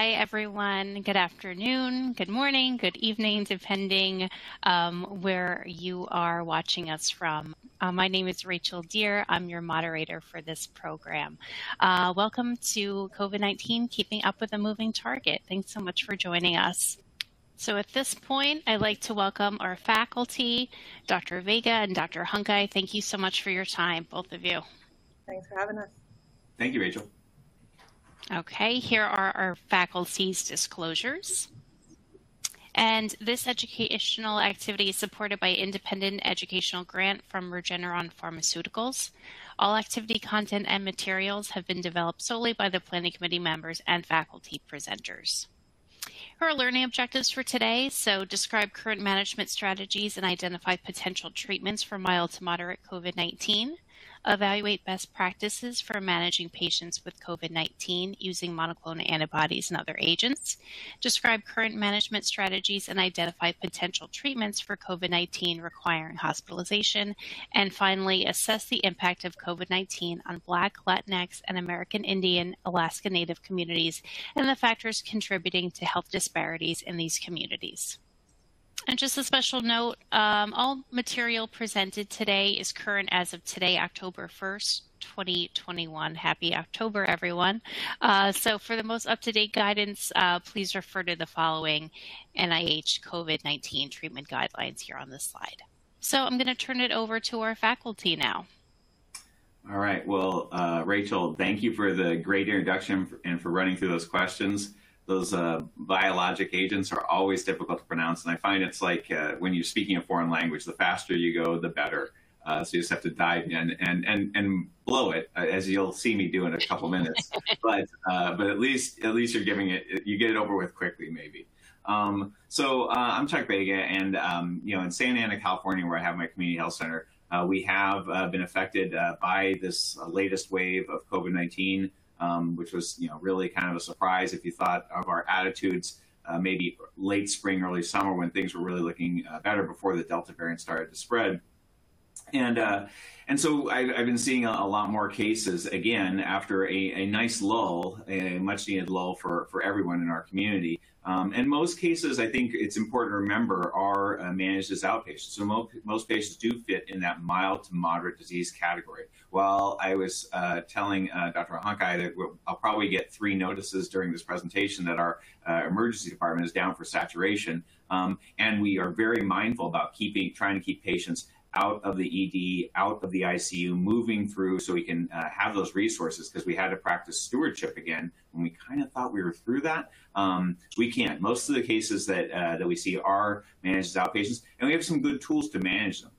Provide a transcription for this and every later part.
Hi, everyone. Good afternoon, good morning, good evening, depending um, where you are watching us from. Uh, my name is Rachel Deer. I'm your moderator for this program. Uh, welcome to COVID 19 Keeping Up with a Moving Target. Thanks so much for joining us. So at this point, I'd like to welcome our faculty, Dr. Vega and Dr. Hunkai. Thank you so much for your time, both of you. Thanks for having us. Thank you, Rachel. Okay, here are our faculty's disclosures. And this educational activity is supported by independent educational grant from Regeneron Pharmaceuticals. All activity content and materials have been developed solely by the planning committee members and faculty presenters. Here are learning objectives for today. So describe current management strategies and identify potential treatments for mild to moderate COVID-19 evaluate best practices for managing patients with COVID 19 using monoclonal antibodies and other agents, describe current management strategies, and identify potential treatments for COVID 19 requiring hospitalization, and finally, assess the impact of COVID 19 on Black, Latinx, and American Indian Alaska Native communities and the factors contributing to health disparities in these communities. And just a special note, um, all material presented today is current as of today, October 1st, 2021. Happy October, everyone. Uh, so for the most up-to-date guidance, uh, please refer to the following NIH COVID-19 treatment guidelines here on this slide. So I'm going to turn it over to our faculty now. All right. Well, uh, Rachel, thank you for the great introduction and for running through those questions those uh, biologic agents are always difficult to pronounce. And I find it's like uh, when you're speaking a foreign language, the faster you go, the better. Uh, so you just have to dive in and, and, and blow it, uh, as you'll see me do in a couple minutes. but uh, but at least at least you're giving it, you get it over with quickly, maybe. Um, so uh, I'm Chuck Vega, and um, you know in Santa Ana, California, where I have my community health center, we have been affected by this latest wave of COVID-19 um, which was you know really kind of a surprise if you thought of our attitudes uh, maybe late spring, early summer when things were really looking uh, better before the Delta variant started to spread. And uh, and so I, have been seeing a, a, lot more cases again after a, a nice lull, a much needed lull for, for everyone in our community. Um, and most cases, I think it's important to remember, are uh, managed as outpatients. So mo most patients do fit in that mild to moderate disease category. While I was uh, telling uh, Dr. Hunkai that I'll probably get three notices during this presentation that our uh, emergency department is down for saturation, um, and we are very mindful about keeping, trying to keep patients out of the ED, out of the ICU, moving through so we can uh, have those resources because we had to practice stewardship again when we kind of thought we were through that. Um, we can't. Most of the cases that, uh, that we see are managed as outpatients, and we have some good tools to manage them.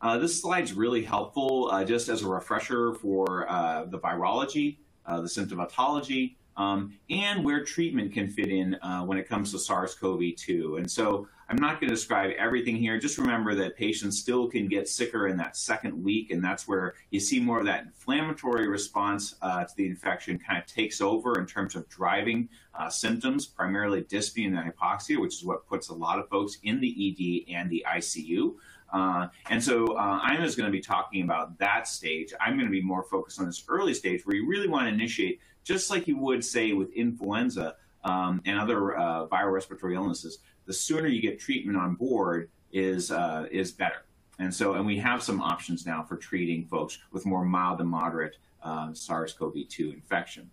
Uh, this slide's really helpful uh, just as a refresher for uh, the virology, uh, the symptomatology, um, and where treatment can fit in when it comes to SARS-CoV-2. And so I'm not going to describe everything here. Just remember that patients still can get sicker in that second week, and that's where you see more of that inflammatory response uh, to the infection kind of takes over in terms of driving uh, symptoms, primarily dyspnea and hypoxia, which is what puts a lot of folks in the ED and the ICU. Uh, and so uh, I'm just going to be talking about that stage. I'm going to be more focused on this early stage where you really want to initiate, just like you would say with influenza um, and other uh, viral respiratory illnesses, the sooner you get treatment on board is uh, is better. And so, and we have some options now for treating folks with more mild to moderate uh, SARS-CoV-2 infection.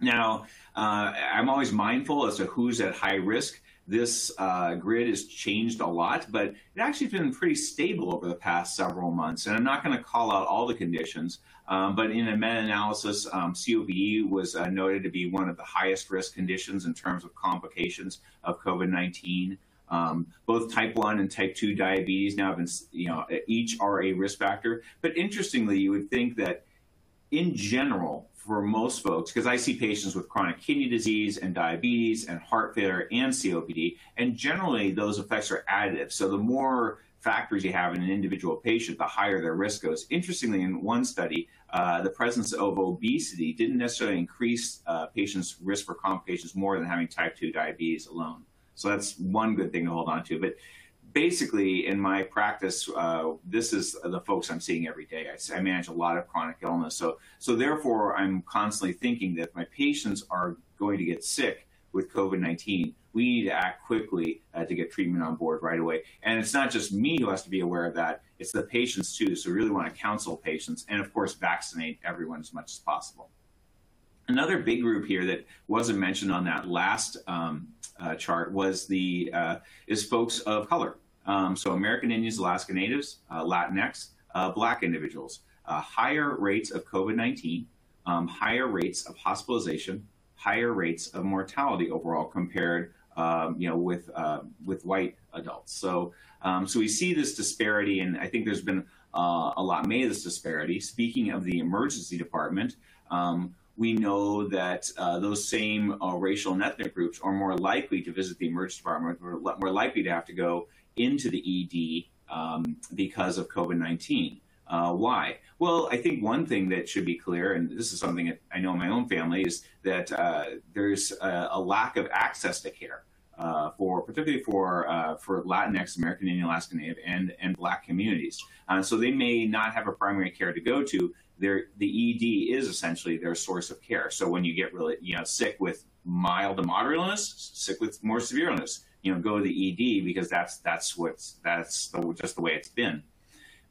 Now, uh, I'm always mindful as to who's at high risk. This uh, grid has changed a lot, but it actually has been pretty stable over the past several months. And I'm not going to call out all the conditions, um, but in a meta-analysis, um, COPD was uh, noted to be one of the highest risk conditions in terms of complications of COVID-19. Um, both type 1 and type 2 diabetes now have been, you know, each are a risk factor. But interestingly, you would think that in general, for most folks, because I see patients with chronic kidney disease and diabetes and heart failure and COPD, and generally those effects are additive. So the more factors you have in an individual patient, the higher their risk goes. Interestingly, in one study, uh, the presence of obesity didn't necessarily increase uh, patients' risk for complications more than having type 2 diabetes alone. So that's one good thing to hold on to. But basically, in my practice, uh, this is the folks I'm seeing every day. I, I, manage a lot of chronic illness. So, so therefore, I'm constantly thinking that my patients are going to get sick, with COVID 19, we need to act quickly uh, to get treatment on board right away. And it's not just me who has to be aware of that, it's the patients too. So we really want to counsel patients and, of course, vaccinate everyone as much as possible. Another big group here that wasn't mentioned on that last um, uh, chart was the uh, is folks of color. Um, so American Indians, Alaska Natives, uh, Latinx, uh, Black individuals, uh, higher rates of COVID-19, um, higher rates of hospitalization, higher rates of mortality overall compared, um, you know, with uh, with white adults. So um, so we see this disparity, and I think there's been a lot made of this disparity. Speaking of the emergency department. Um, we know that uh, those same uh, racial and ethnic groups are more likely to visit the emergency department, or more likely to have to go into the ED um, because of COVID 19. Uh, why? Well, I think one thing that should be clear, and this is something that I know in my own family, is that uh, there's a, a, lack of access to care. Uh, for particularly for uh, for Latinx, American Indian, Alaska Native, and and Black communities, uh, so they may not have a primary care to go to. Their the ED is essentially their source of care. So when you get really you know sick with mild to moderate illness, sick with more severe illness, you know go to the ED because that's that's what's that's the, just the way it's been.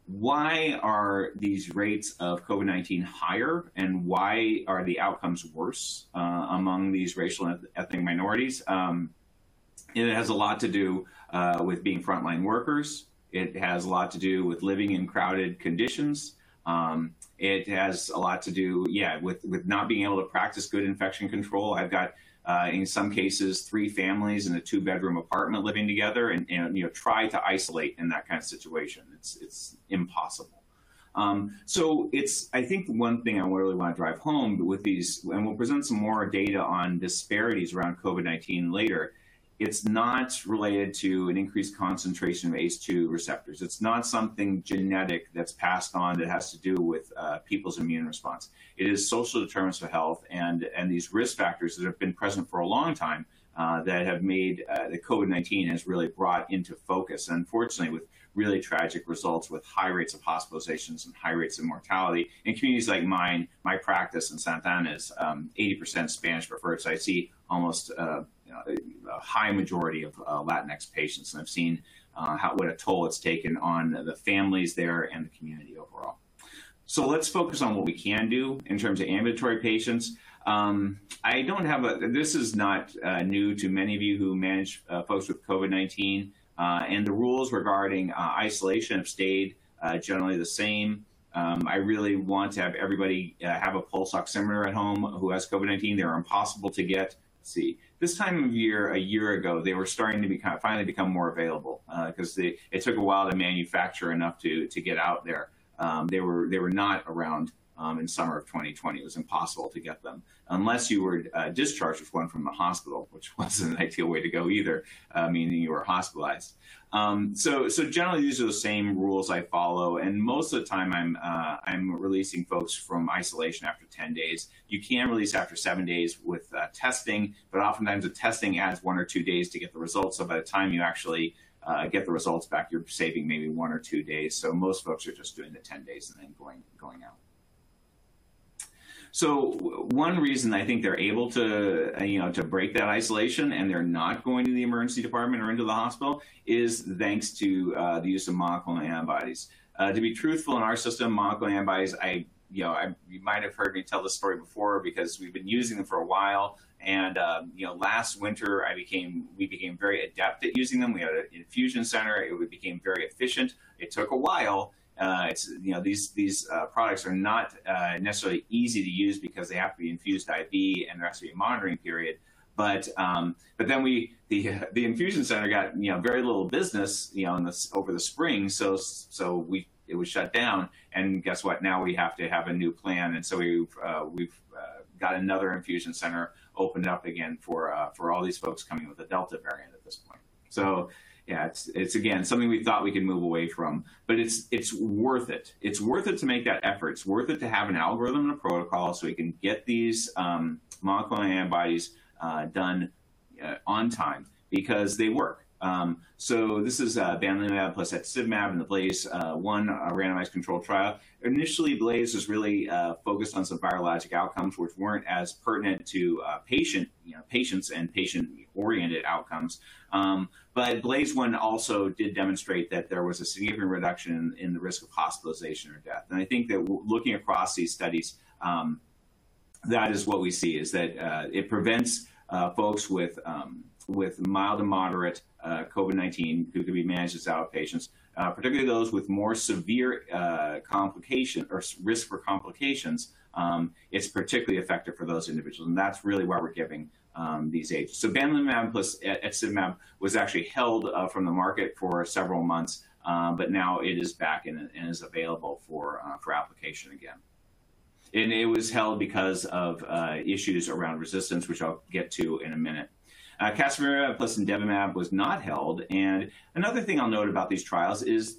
Why are these rates of COVID 19 higher and why are the outcomes worse uh, among these racial and ethnic minorities? Um, it has a lot to do uh, with being frontline workers. It has a lot to do with living in crowded conditions. Um, it has a lot to do, yeah, with, with not being able to practice good infection control. I've got, uh, in some cases, three families in a two bedroom apartment living together and, and, you know, try to isolate in that kind of situation. It's, it's impossible. Um, so it's, I think one thing I really want to drive home with these, and we'll present some more data on disparities around COVID-19 later, it's not related to an increased concentration of ACE2 receptors. It's not something genetic that's passed on that has to do with uh, people's immune response. It is social determinants of health and, and these risk factors that have been present for a long time uh, that have made uh, the COVID-19 has really brought into focus. Unfortunately, with really tragic results with high rates of hospitalizations and high rates of mortality. In communities like mine, my practice in Santa Ana is um, 80% Spanish preferred, so I see almost uh, a high majority of uh, Latinx patients, and I've seen uh, how, what a toll it's taken on the families there and the community overall. So let's focus on what we can do in terms of ambulatory patients. Um, I don't have a, this is not uh, new to many of you who manage uh, folks with COVID-19, uh, and the rules regarding uh, isolation have stayed generally the same. Um, I really want to have everybody have a pulse oximeter at home who has COVID-19. They're impossible to get. Let's see, this time of year, a year ago, they were starting to become finally become more available because uh, it took a while to manufacture enough to to get out there. Um, they were they were not around um, in summer of 2020. It was impossible to get them unless you were uh, discharged with one from the hospital, which wasn't an ideal way to go either, uh, meaning you were hospitalized. Um, so, so generally, these are the same rules I follow, and most of the time, I'm uh, I'm releasing folks from isolation after 10 days. You can release after seven days with uh, testing, but oftentimes the testing adds one or two days to get the results. So by the time you actually uh, get the results back, you're saving maybe one or two days. So most folks are just doing the 10 days and then going going out. So one reason I think they're able to, uh, you know, to break that isolation and they're not going to the emergency department or into the hospital is thanks to uh, the use of monoclonal antibodies. Uh, to be truthful, in our system, monoclonal antibodies, I, you know, I, you might have heard me tell this story before because we've been using them for a while. And um, you know, last winter, I became we became very adept at using them. We had an infusion center; it became very efficient. It took a while, uh, it's you know these these uh, products are not uh, necessarily easy to use because they have to be infused IV and there has to be a monitoring period. But um, but then we the the infusion center got you know very little business you know in this over the spring so so we it was shut down and guess what now we have to have a new plan and so we've uh, we've uh, got another infusion center opened up again for uh, for all these folks coming with the Delta variant at this point. So yeah, it's it's again something we thought we could move away from, but it's it's worth it. It's worth it to make that effort. It's worth it to have an algorithm and a protocol so we can get these um, monoclonal antibodies uh, done uh, on time because they work. Um, so this is uh, bamlanivimab plus etesevimab in the BLAZE uh, one uh, randomized controlled trial. Initially, BLAZE was really uh, focused on some virologic outcomes, which weren't as pertinent to uh, patient, you know, patients and patient-oriented outcomes. Um, but BLAZE one also did demonstrate that there was a significant reduction in, in the risk of hospitalization or death. And I think that looking across these studies, um, that is what we see: is that it prevents folks with um, with mild to moderate uh, COVID-19 who could be managed as outpatients, uh, particularly those with more severe uh, or risk for complications. Um, it's particularly effective for those individuals, and that's really why we're giving um, these agents. So bamlanivimab plus etesevimab was actually held uh, from the market for several months, um, but now it is back and, and is available for uh, for application again and it was held because of uh, issues around resistance, which I'll get to in a minute. Uh, Casirivimab plus Imdevimab was not held. And another thing I'll note about these trials is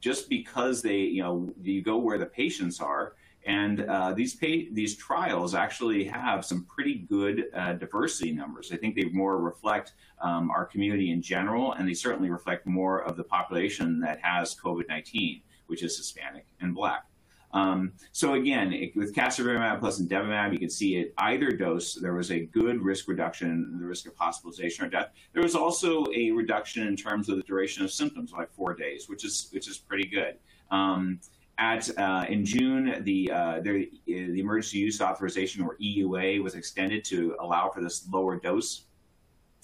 just because they, you know, you go where the patients are, and uh, these these trials actually have some pretty good uh, diversity numbers. I think they more reflect um, our community in general, and they certainly reflect more of the population that has COVID-19, which is Hispanic and Black. Um, so again, it, with casirivimab plus imdevimab, you can see at either dose there was a good risk reduction in the risk of hospitalization or death. There was also a reduction in terms of the duration of symptoms, like four days, which is which is pretty good. Um, at uh, in June, the, uh, the the emergency use authorization or EUA was extended to allow for this lower dose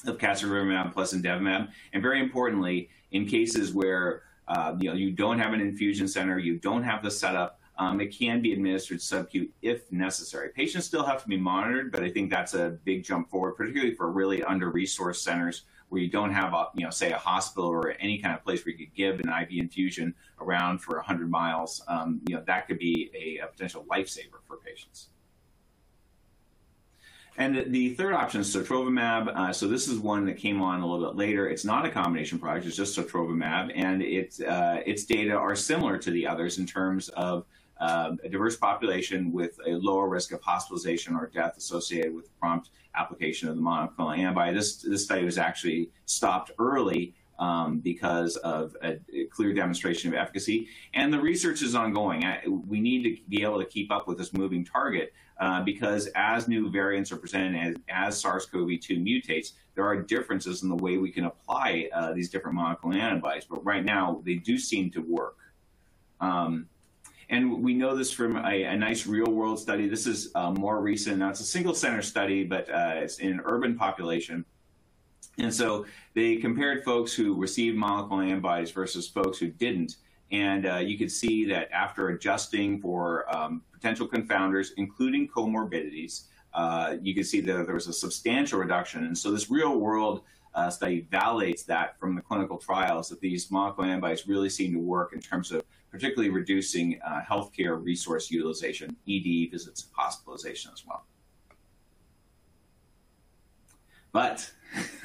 of casirivimab plus imdevimab, and very importantly, in cases where uh, you know you don't have an infusion center, you don't have the setup. Um, it can be administered subcu if necessary. Patients still have to be monitored, but I think that's a big jump forward, particularly for really under-resourced centers where you don't have, a, you know, say a hospital or any kind of place where you could give an IV infusion around for 100 miles. Um, you know, that could be a, a potential lifesaver for patients. And the third option is sotrovimab. Uh, so this is one that came on a little bit later. It's not a combination product; it's just sotrovimab, and it, uh, its data are similar to the others in terms of uh, a diverse population with a lower risk of hospitalization or death associated with prompt application of the monoclonal antibody. This, this study was actually stopped early um, because of a, a, clear demonstration of efficacy. And the research is ongoing. I, we need to be able to keep up with this moving target uh, because as new variants are presented as, as SARS-CoV-2 mutates, there are differences in the way we can apply uh, these different monoclonal antibodies. But right now, they do seem to work. Um, and we know this from a, a nice real world study. This is uh, more recent. Now, it's a single center study, but uh, it's in an urban population. And so they compared folks who received monoclonal antibodies versus folks who didn't. And uh, you could see that after adjusting for um, potential confounders, including comorbidities, uh, you can see that there was a substantial reduction. And so this real world uh, study validates that from the clinical trials that these monoclonal antibodies really seem to work in terms of particularly reducing uh, healthcare resource utilization, ED visits, hospitalization as well. But,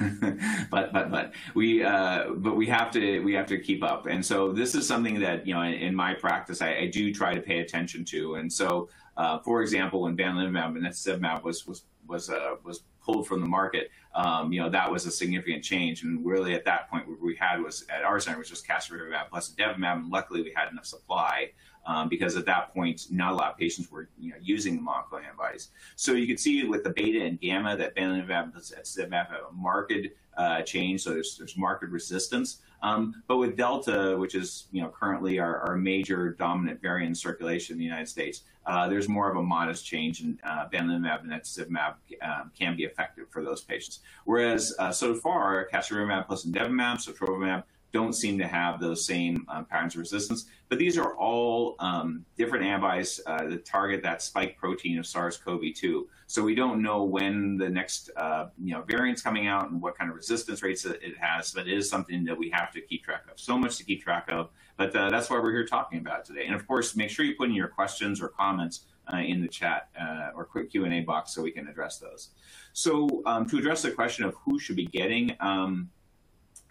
but, but, but we, uh, but we have to, we have to keep up. And so this is something that, you know, in, in my practice, I, I, do try to pay attention to. And so, uh, for example, when bamlanivimab and etesevimab was, was, was, uh, was pulled from the market, um, you know, that was a significant change. And really at that point, what we had was at our center was just casirivimab plus imdevimab. And luckily we had enough supply um, because at that point, not a lot of patients were you know, using the monoclonal antibodies. So you can see with the beta and gamma that bamlanivimab plus etesevimab have a marked uh, change. So there's, there's marked resistance. Um, but with Delta, which is you know currently our, our, major dominant variant in circulation in the United States, uh, there's more of a modest change, and uh, bamlanivimab and etesevimab um, can be effective for those patients. Whereas uh, so far, casirivimab plus imdevimab, sotrovimab, don't seem to have those same um, patterns of resistance. But these are all um, different antibodies uh, that target that spike protein of SARS-CoV-2. So we don't know when the next uh, you know variant's coming out and what kind of resistance rates it has. But it is something that we have to keep track of. So much to keep track of. But uh, that's why we're here talking about today. And of course, make sure you put in your questions or comments uh, in the chat uh, or quick Q&A box so we can address those. So um, to address the question of who should be getting um,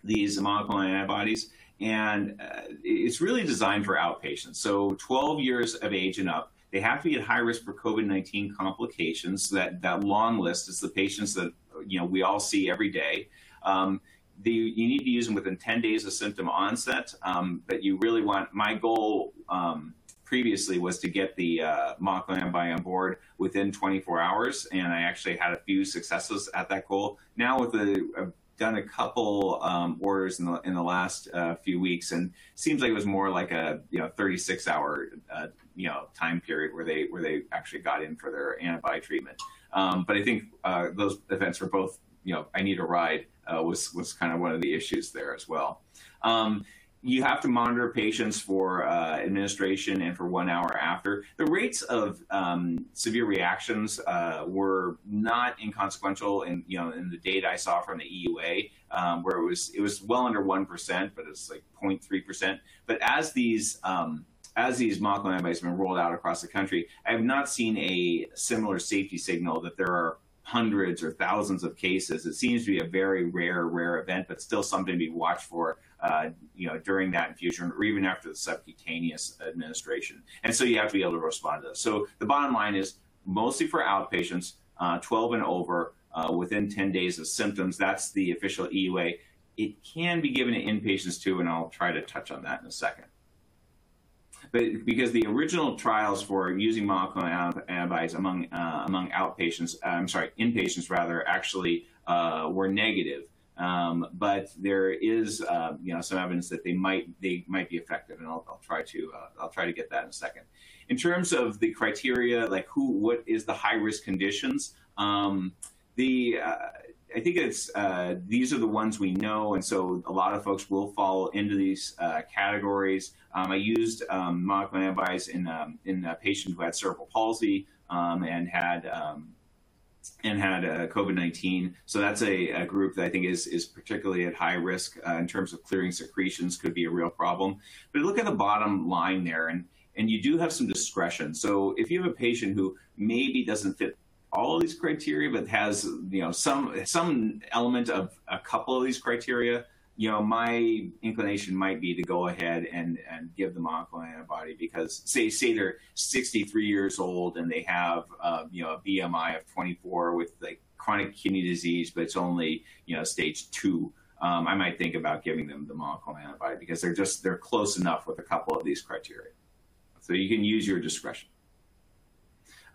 these monoclonal antibodies. And uh, it's really designed for outpatients. So 12 years of age and up, they have to be at high risk for COVID-19 complications. That, that long list is the patients that you know we all see every day. Um, the, you need to use them within 10 days of symptom onset, um, but you really want, my goal um, previously was to get the uh, monoclonal antibody on board within 24 hours, and I actually had a few successes at that goal. Now with the, I've done a couple um, orders in the in the last uh, few weeks, and seems like it was more like a you know 36 hour uh, you know time period where they where they actually got in for their antibody treatment. Um, but I think uh, those events were both you know I need a ride uh, was was kind of one of the issues there as well. Um, you have to monitor patients for uh, administration and for one hour after. The rates of um, severe reactions uh, were not inconsequential in you know in the data I saw from the EUA, um, where it was it was well under one percent, but it's like 0.3 percent. But as these um, as these monoclonal antibodies have been rolled out across the country, I have not seen a similar safety signal that there are hundreds or thousands of cases. It seems to be a very rare, rare event, but still something to be watched for, you know, during that infusion or even after the subcutaneous administration. And so you have to be able to respond to this. So the bottom line is mostly for outpatients, uh, 12 and over, uh, within 10 days of symptoms. That's the official EUA. It can be given to inpatients too, and I'll try to touch on that in a second but because the original trials for using monoclonal antibodies among uh, among outpatients, uh, I'm sorry, inpatients rather, actually uh, were negative. Um, but there is, uh, you know, some evidence that they might they might be effective, and I'll, I'll try to uh, I'll try to get that in a second. In terms of the criteria, like who, what is the high risk conditions? Um, the uh, I think it's uh, these are the ones we know, and so a lot of folks will fall into these uh, categories. Um, I used um, monoclonal antibodies in um, in a patient who had cerebral palsy um, and had um, and had uh, COVID nineteen. So that's a, a, group that I think is is particularly at high risk uh, in terms of clearing secretions. Could be a real problem. But look at the bottom line there, and and you do have some discretion. So if you have a patient who maybe doesn't fit all of these criteria, but has you know some some element of a couple of these criteria, you know, my inclination might be to go ahead and and give the monoclonal antibody because say say they're 63 years old and they have uh, you know a BMI of 24 with like chronic kidney disease, but it's only you know stage two. Um, I might think about giving them the monoclonal antibody because they're just they're close enough with a couple of these criteria. So you can use your discretion.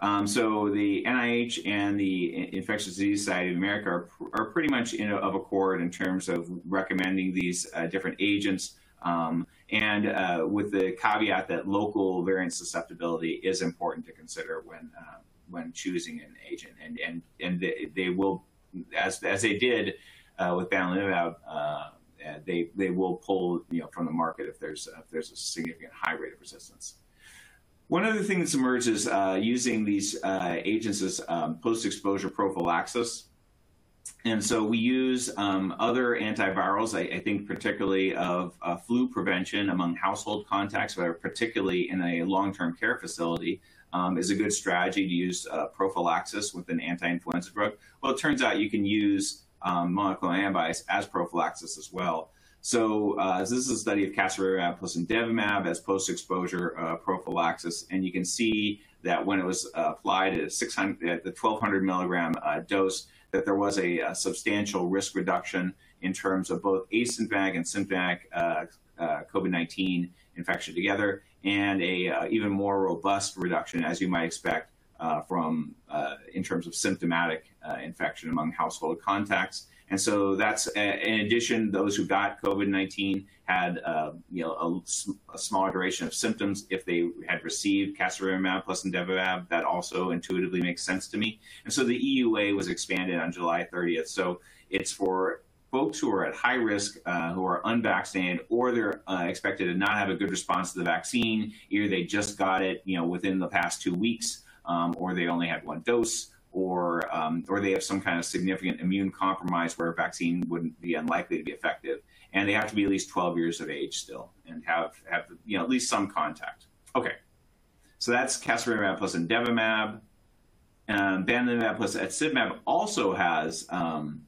Um, so the NIH and the Infectious Disease Society of America are, are pretty much in a, of accord in terms of recommending these uh, different agents. Um, and uh, with the caveat that local variant susceptibility is important to consider when uh, when choosing an agent, and and and they, they will, as as they did uh, with bamlanivimab, uh, they they will pull you know from the market if there's if there's a significant high rate of resistance. One other thing that's emerged is uh, using these uh, agents as um, post-exposure prophylaxis. And so we use um, other antivirals, I, I, think particularly of uh, flu prevention among household contacts, but particularly in a long-term care facility, um, is a good strategy to use uh, prophylaxis with an anti-influenza drug. Well, it turns out you can use um, monoclonal antibodies as prophylaxis as well. So uh, this is a study of casirivimab plus imdevimab as post-exposure uh, prophylaxis, and you can see that when it was uh, applied at 600 at the 1200 milligram uh, dose, that there was a, a, substantial risk reduction in terms of both asymptomatic and symptomatic uh, uh, COVID-19 infection together, and a even more robust reduction, as you might expect, from in terms of symptomatic infection among household contacts. And so that's in addition, those who got COVID-19 had uh, you know a, a, smaller duration of symptoms if they had received casirivimab plus imdevimab. That also intuitively makes sense to me. And so the EUA was expanded on July 30th. So it's for folks who are at high risk, uh, who are unvaccinated, or they're uh, expected to not have a good response to the vaccine. Either they just got it, you know, within the past two weeks, um, or they only had one dose or um, or they have some kind of significant immune compromise where a vaccine wouldn't be unlikely to be effective, and they have to be at least 12 years of age still and have have you know at least some contact. Okay, so that's casirivimab plus imdevimab. Um, bamlanivimab plus etesevimab also has um,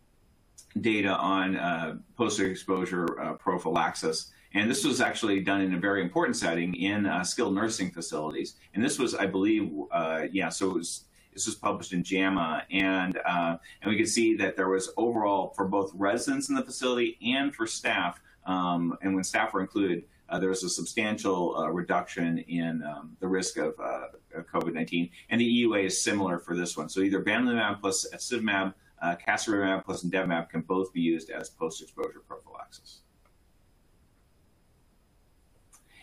data on uh, post-exposure uh, prophylaxis. And this was actually done in a very important setting in uh, skilled nursing facilities. And this was, I believe, uh, yeah, so it was This was published in JAMA, and uh, and we could see that there was overall for both residents in the facility and for staff, um, and when staff were included, uh, there was a substantial uh, reduction in um, the risk of, uh, COVID-19. And the EUA is similar for this one. So either bamlanivimab plus etesevimab, uh, casirivimab plus imdevimab can both be used as post-exposure prophylaxis.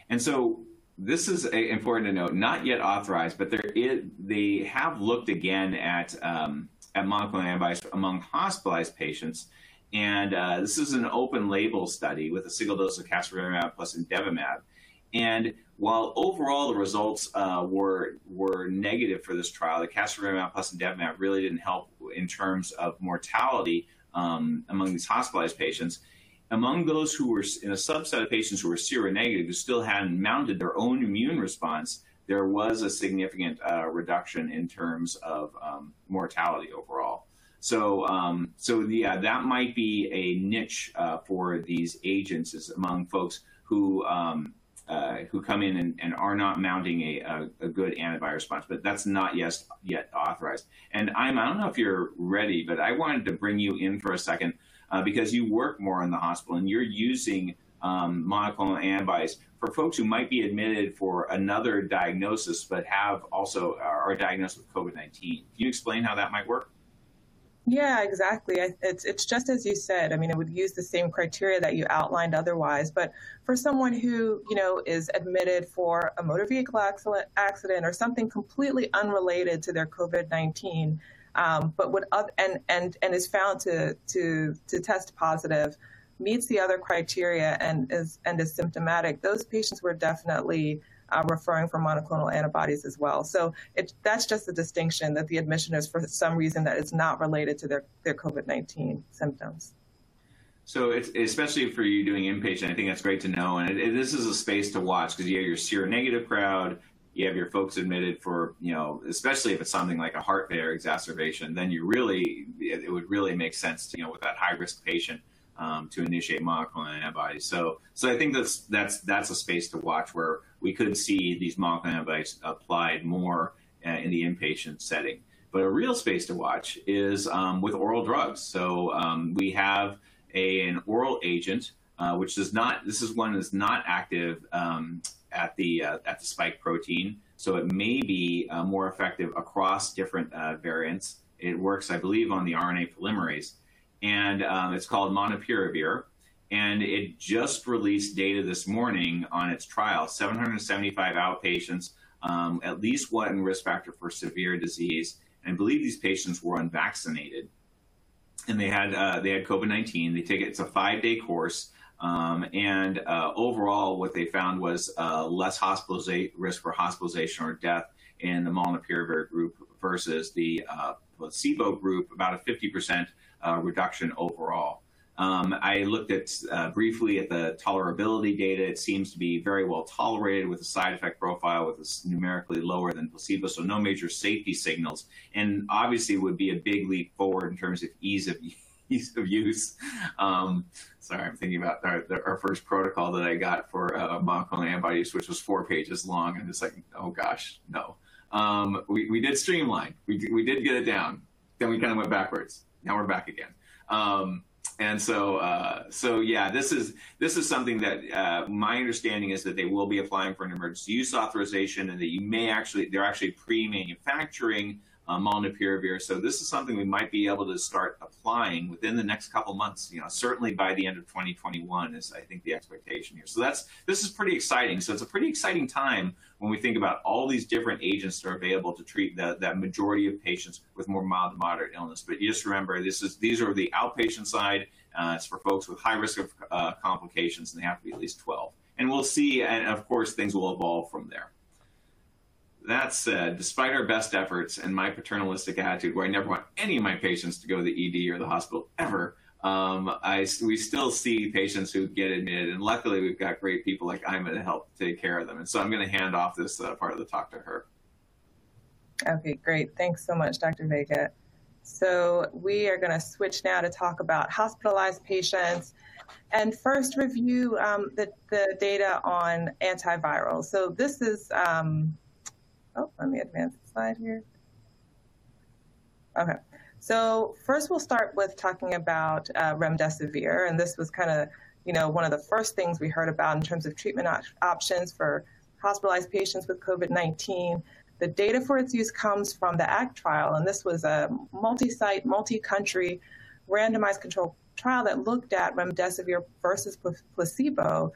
And so this is a, important to note, not yet authorized, but there is, they have looked again at, um, at monoclonal antibodies among hospitalized patients and uh, this is an open label study with a single dose of casirivimab plus imdevimab. And while overall the results uh, were were negative for this trial, the casirivimab plus imdevimab really didn't help in terms of mortality um, among these hospitalized patients. Among those who were in a subset of patients who were seronegative, who still hadn't mounted their own immune response, there was a significant uh, reduction in terms of um, mortality overall. So, um, so yeah, that might be a niche uh, for these agents is among folks who um, uh, who come in and, and are not mounting a, a, a, good antibody response, but that's not yet yet authorized. And I'm I don't know if you're ready, but I wanted to bring you in for a second uh, because you work more in the hospital and you're using um, monoclonal antibodies for folks who might be admitted for another diagnosis, but have also are diagnosed with COVID-19. Can you explain how that might work? Yeah, exactly. It's it's just as you said. I mean, it would use the same criteria that you outlined otherwise. But for someone who you know is admitted for a motor vehicle accident or something completely unrelated to their COVID nineteen, um, but would and and and is found to to to test positive, meets the other criteria and is and is symptomatic, those patients were definitely uh, referring for monoclonal antibodies as well. So it, that's just the distinction that the admission is for some reason that is not related to their, their COVID-19 symptoms. So it's especially for you doing inpatient, I think that's great to know. And it, it, this is a space to watch because you have your seronegative crowd, you have your folks admitted for, you know, especially if it's something like a heart failure exacerbation, then you really, it, would really make sense to, you know, with that high risk patient um, to initiate monoclonal antibodies. So, so I think that's that's that's a space to watch where we could see these monoclonal antibodies applied more uh, in the inpatient setting. But a real space to watch is um, with oral drugs. So um, we have a, an oral agent, uh, which does not. This is one that's not active um, at the uh, at the spike protein, so it may be uh, more effective across different uh, variants. It works, I believe, on the RNA polymerase and um, it's called Molnupiravir. And it just released data this morning on its trial 775 outpatients, um, at least one risk factor for severe disease. And I believe these patients were unvaccinated. And they had uh, they had COVID 19. They take it, it's a five day course. Um, and uh, overall, what they found was uh, less risk for hospitalization or death in the molnupiravir group versus the uh, placebo group, about a 50% uh, reduction overall. Um, I looked at uh, briefly at the tolerability data. It seems to be very well tolerated with a side effect profile with a numerically lower than placebo, so no major safety signals. And obviously, would be a big leap forward in terms of ease of of use. Um, sorry, I'm thinking about our, our, first protocol that I got for uh, monoclonal antibodies, which was four pages long, and it's like, oh gosh, no. Um, we, we did streamline. We, we did get it down. Then we kind of went backwards now we're back again. Um, and so, uh, so yeah, this is this is something that uh, my understanding is that they will be applying for an emergency use authorization, and that you may actually they're actually pre-manufacturing uh, molnupiravir. So this is something we might be able to start applying within the next couple months. You know, certainly by the end of 2021 is I think the expectation here. So that's this is pretty exciting. So it's a pretty exciting time when we think about all these different agents that are available to treat the, that majority of patients with more mild to moderate illness. But you just remember this is these are the outpatient side. Uh, it's for folks with high risk of uh, complications, and they have to be at least 12. And we'll see, and of course, things will evolve from there. That said, despite our best efforts and my paternalistic attitude, where I never want any of my patients to go to the ED or the hospital ever, um, I, we still see patients who get admitted, and luckily we've got great people like Ima to help take care of them. And so I'm going to hand off this uh, part of the talk to her. Okay, great. Thanks so much, Dr. Vega. So we are going to switch now to talk about hospitalized patients and first review um, the, the data on antivirals. So this is um, Oh, let me advance the slide here. Okay. So first, we'll start with talking about uh, remdesivir, and this was kind of, you know, one of the first things we heard about in terms of treatment op- options for hospitalized patients with COVID-19. The data for its use comes from the ACT trial, and this was a multi-site, multi-country, randomized control trial that looked at remdesivir versus placebo.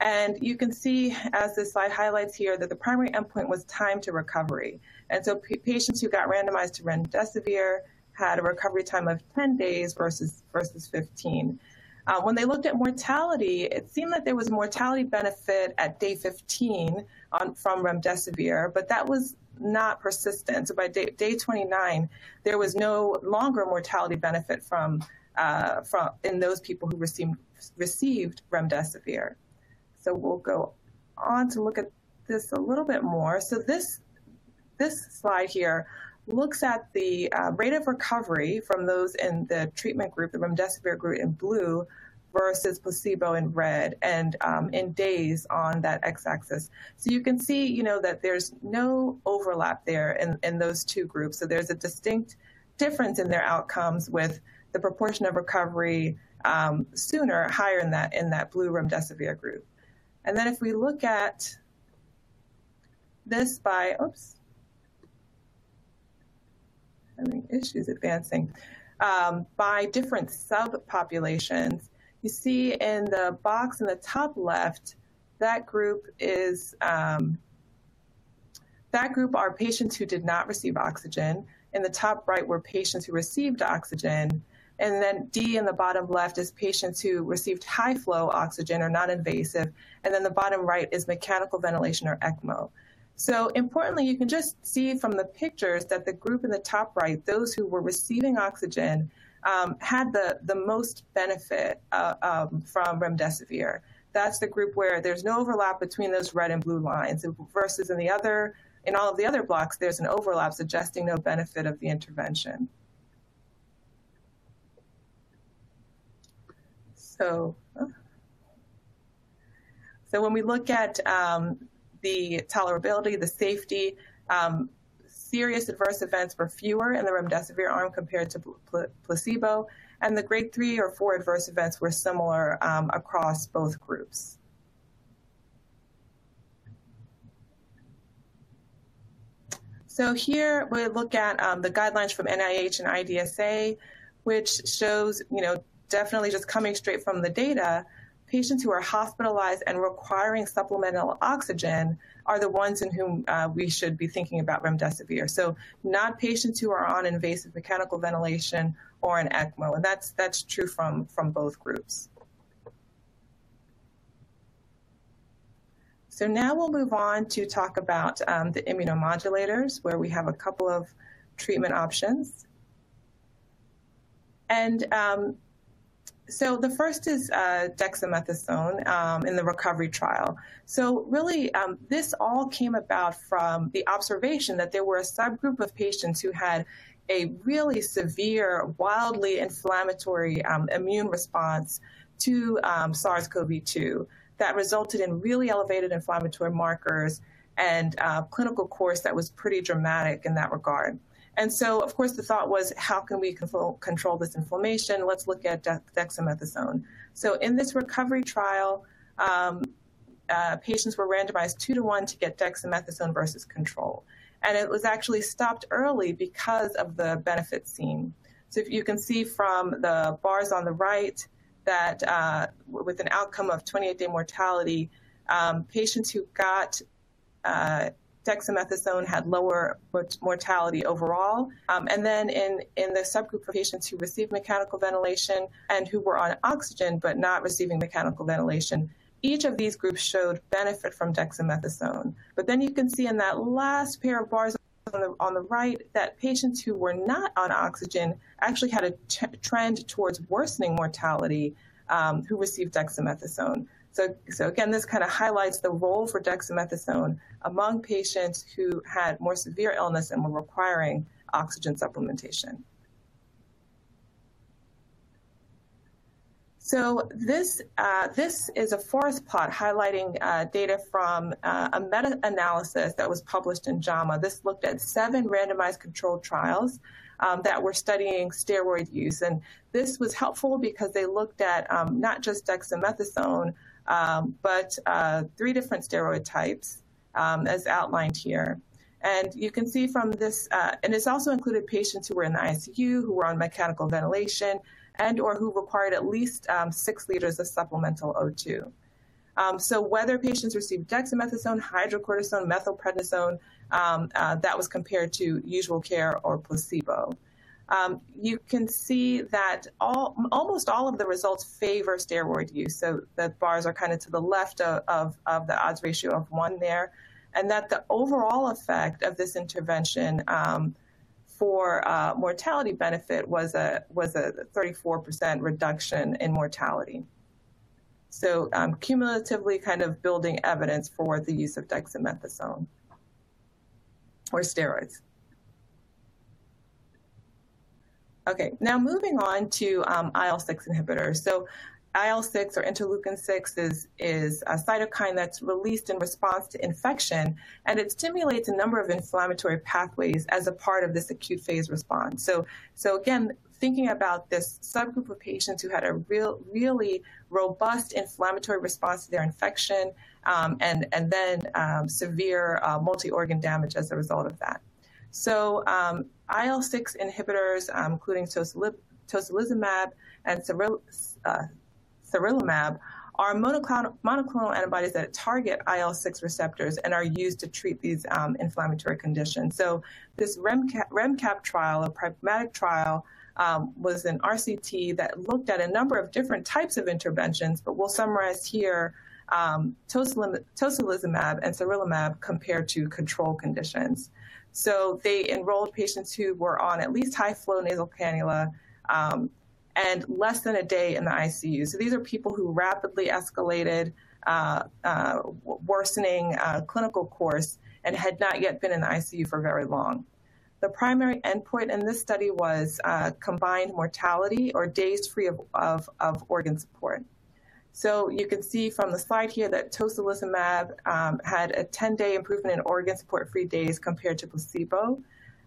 And you can see, as this slide highlights here, that the primary endpoint was time to recovery. And so patients who got randomized to remdesivir had a recovery time of 10 days versus versus 15. Uh, when they looked at mortality, it seemed that there was a mortality benefit at day 15 on, from remdesivir, but that was not persistent. So by day, day 29, there was no longer mortality benefit from, uh, from in those people who received, received remdesivir. So we'll go on to look at this a little bit more. So this this slide here looks at the uh, rate of recovery from those in the treatment group, the remdesivir group in blue, versus placebo in red, and um, in days on that x-axis. So you can see, you know, that there's no overlap there in, in those two groups. So there's a distinct difference in their outcomes with the proportion of recovery um, sooner higher in that in that blue remdesivir group. And then if we look at this by, oops, having issues advancing, um, by different subpopulations. You see in the box in the top left, that group is um, that group are patients who did not receive oxygen. In the top right were patients who received oxygen. And then D in the bottom left is patients who received high flow oxygen or non invasive. And then the bottom right is mechanical ventilation or ECMO. So importantly, you can just see from the pictures that the group in the top right, those who were receiving oxygen, um, had the, the most benefit uh, um, from remdesivir. That's the group where there's no overlap between those red and blue lines versus in the other, in all of the other blocks, there's an overlap suggesting no benefit of the intervention. So, so when we look at um, the tolerability, the safety. Um, serious adverse events were fewer in the remdesivir arm compared to pl- placebo, and the grade three or four adverse events were similar um, across both groups. So here we look at um, the guidelines from NIH and IDSA, which shows, you know, definitely just coming straight from the data, patients who are hospitalized and requiring supplemental oxygen are the ones in whom uh, we should be thinking about remdesivir. So not patients who are on invasive mechanical ventilation or an ECMO, and that's that's true from from both groups. So now we'll move on to talk about um, the immunomodulators, where we have a couple of treatment options. And um, so the first is uh, dexamethasone um, in the recovery trial. So really, um, this all came about from the observation that there were a subgroup of patients who had a really severe, wildly inflammatory um, immune response to um, SARS-CoV-2 that resulted in really elevated inflammatory markers and uh, clinical course that was pretty dramatic in that regard. And so, of course, the thought was, how can we control, control this inflammation? Let's look at de- dexamethasone. So, in this recovery trial, um, uh, patients were randomized two to one to get dexamethasone versus control. And it was actually stopped early because of the benefit seen. So, if you can see from the bars on the right that uh, with an outcome of 28 day mortality, um, patients who got uh, dexamethasone had lower mortality overall. Um, and then in, in the subgroup of patients who received mechanical ventilation and who were on oxygen but not receiving mechanical ventilation, each of these groups showed benefit from dexamethasone. But then you can see in that last pair of bars on the, on the right that patients who were not on oxygen actually had a t- trend towards worsening mortality um, who received dexamethasone. So, so again, this kind of highlights the role for dexamethasone among patients who had more severe illness and were requiring oxygen supplementation. So this, uh, this is a forest plot highlighting uh, data from uh, a meta-analysis that was published in JAMA. This looked at seven randomized controlled trials um, that were studying steroid use. And this was helpful because they looked at um, not just dexamethasone, um, but uh, three different steroid types, um, as outlined here. And you can see from this, uh, and it's also included patients who were in the ICU, who were on mechanical ventilation, and or who required at least um, six liters of supplemental O2. Um, so whether patients received dexamethasone, hydrocortisone, methylprednisone, um, uh, that was compared to usual care or placebo. Um, you can see that all, almost all of the results favor steroid use. So the bars are kind of to the left of, of, of the odds ratio of one there and that the overall effect of this intervention um, for uh, mortality benefit was a was a 34% reduction in mortality. So um, cumulatively, kind of building evidence for the use of dexamethasone or steroids. Okay, now moving on to um, IL-6 inhibitors. So IL-6 or interleukin 6 is, is a cytokine that's released in response to infection, and it stimulates a number of inflammatory pathways as a part of this acute phase response. So, so again, thinking about this subgroup of patients who had a real, really robust inflammatory response to their infection, um, and and then um, severe uh, multi-organ damage as a result of that. So, um, IL-6 inhibitors, um, including tocilizumab and Cyril, uh, sarilumab are monoclonal, monoclonal antibodies that target IL-6 receptors and are used to treat these um, inflammatory conditions. So this REMAP-CAP, REMAP-CAP trial, a pragmatic trial, um, was an RCT that looked at a number of different types of interventions, but we'll summarize here um, tocilizumab and sarilumab compared to control conditions. So they enrolled patients who were on at least high flow nasal cannula, um, and less than a day in the ICU. So these are people who rapidly escalated, uh, uh, worsening uh, clinical course and had not yet been in the ICU for very long. The primary endpoint in this study was uh, combined mortality or days free of, of, of, organ support. So you can see from the slide here that tocilizumab um, had a 10-day improvement in organ support-free days compared to placebo.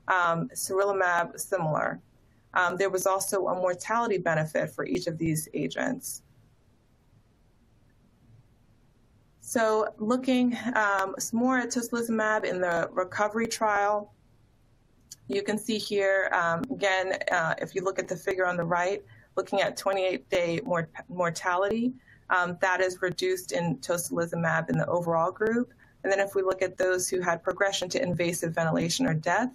Um, similar. Um, there was also a mortality benefit for each of these agents. So looking um, more at tocilizumab in the recovery trial, you can see here, um, again, uh, if you look at the figure on the right, looking at 28-day mort mortality, um, that is reduced in tocilizumab in the overall group. And then if we look at those who had progression to invasive ventilation or death,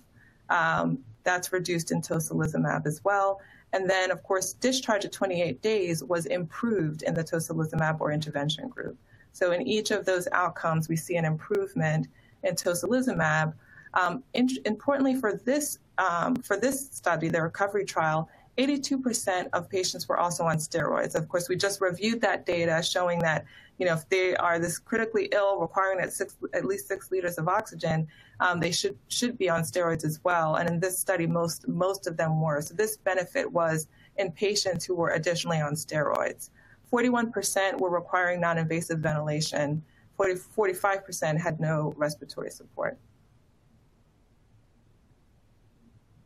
um, that's reduced in tocilizumab as well. And then, of course, discharge at 28 days was improved in the tocilizumab or intervention group. So in each of those outcomes, we see an improvement in tocilizumab. Um, in, importantly, for this um, for this study, the recovery trial, 82% of patients were also on steroids. Of course, we just reviewed that data showing that, you know, if they are this critically ill, requiring at, six, at least six liters of oxygen, um, they should should be on steroids as well. And in this study, most most of them were. So this benefit was in patients who were additionally on steroids. 41% were requiring non-invasive ventilation. 40, 45% had no respiratory support.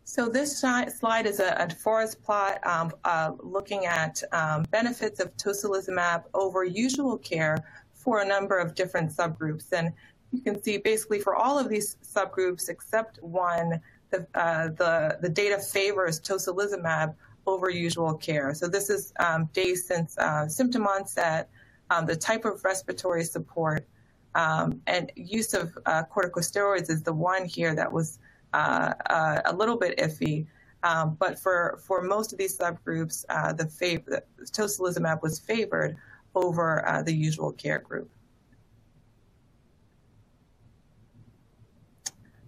So this slide is a, a forest plot um, uh, looking at um, benefits of tocilizumab over usual care for a number of different subgroups. And you can see basically for all of these subgroups except one, the, uh, the, the data favors tocilizumab over usual care. So this is um, days since uh, symptom onset, um, the type of respiratory support, um, and use of uh, corticosteroids is the one here that was uh, uh, a little bit iffy. Um, but for, for most of these subgroups, uh, the, fav- the tocilizumab was favored over uh, the usual care group.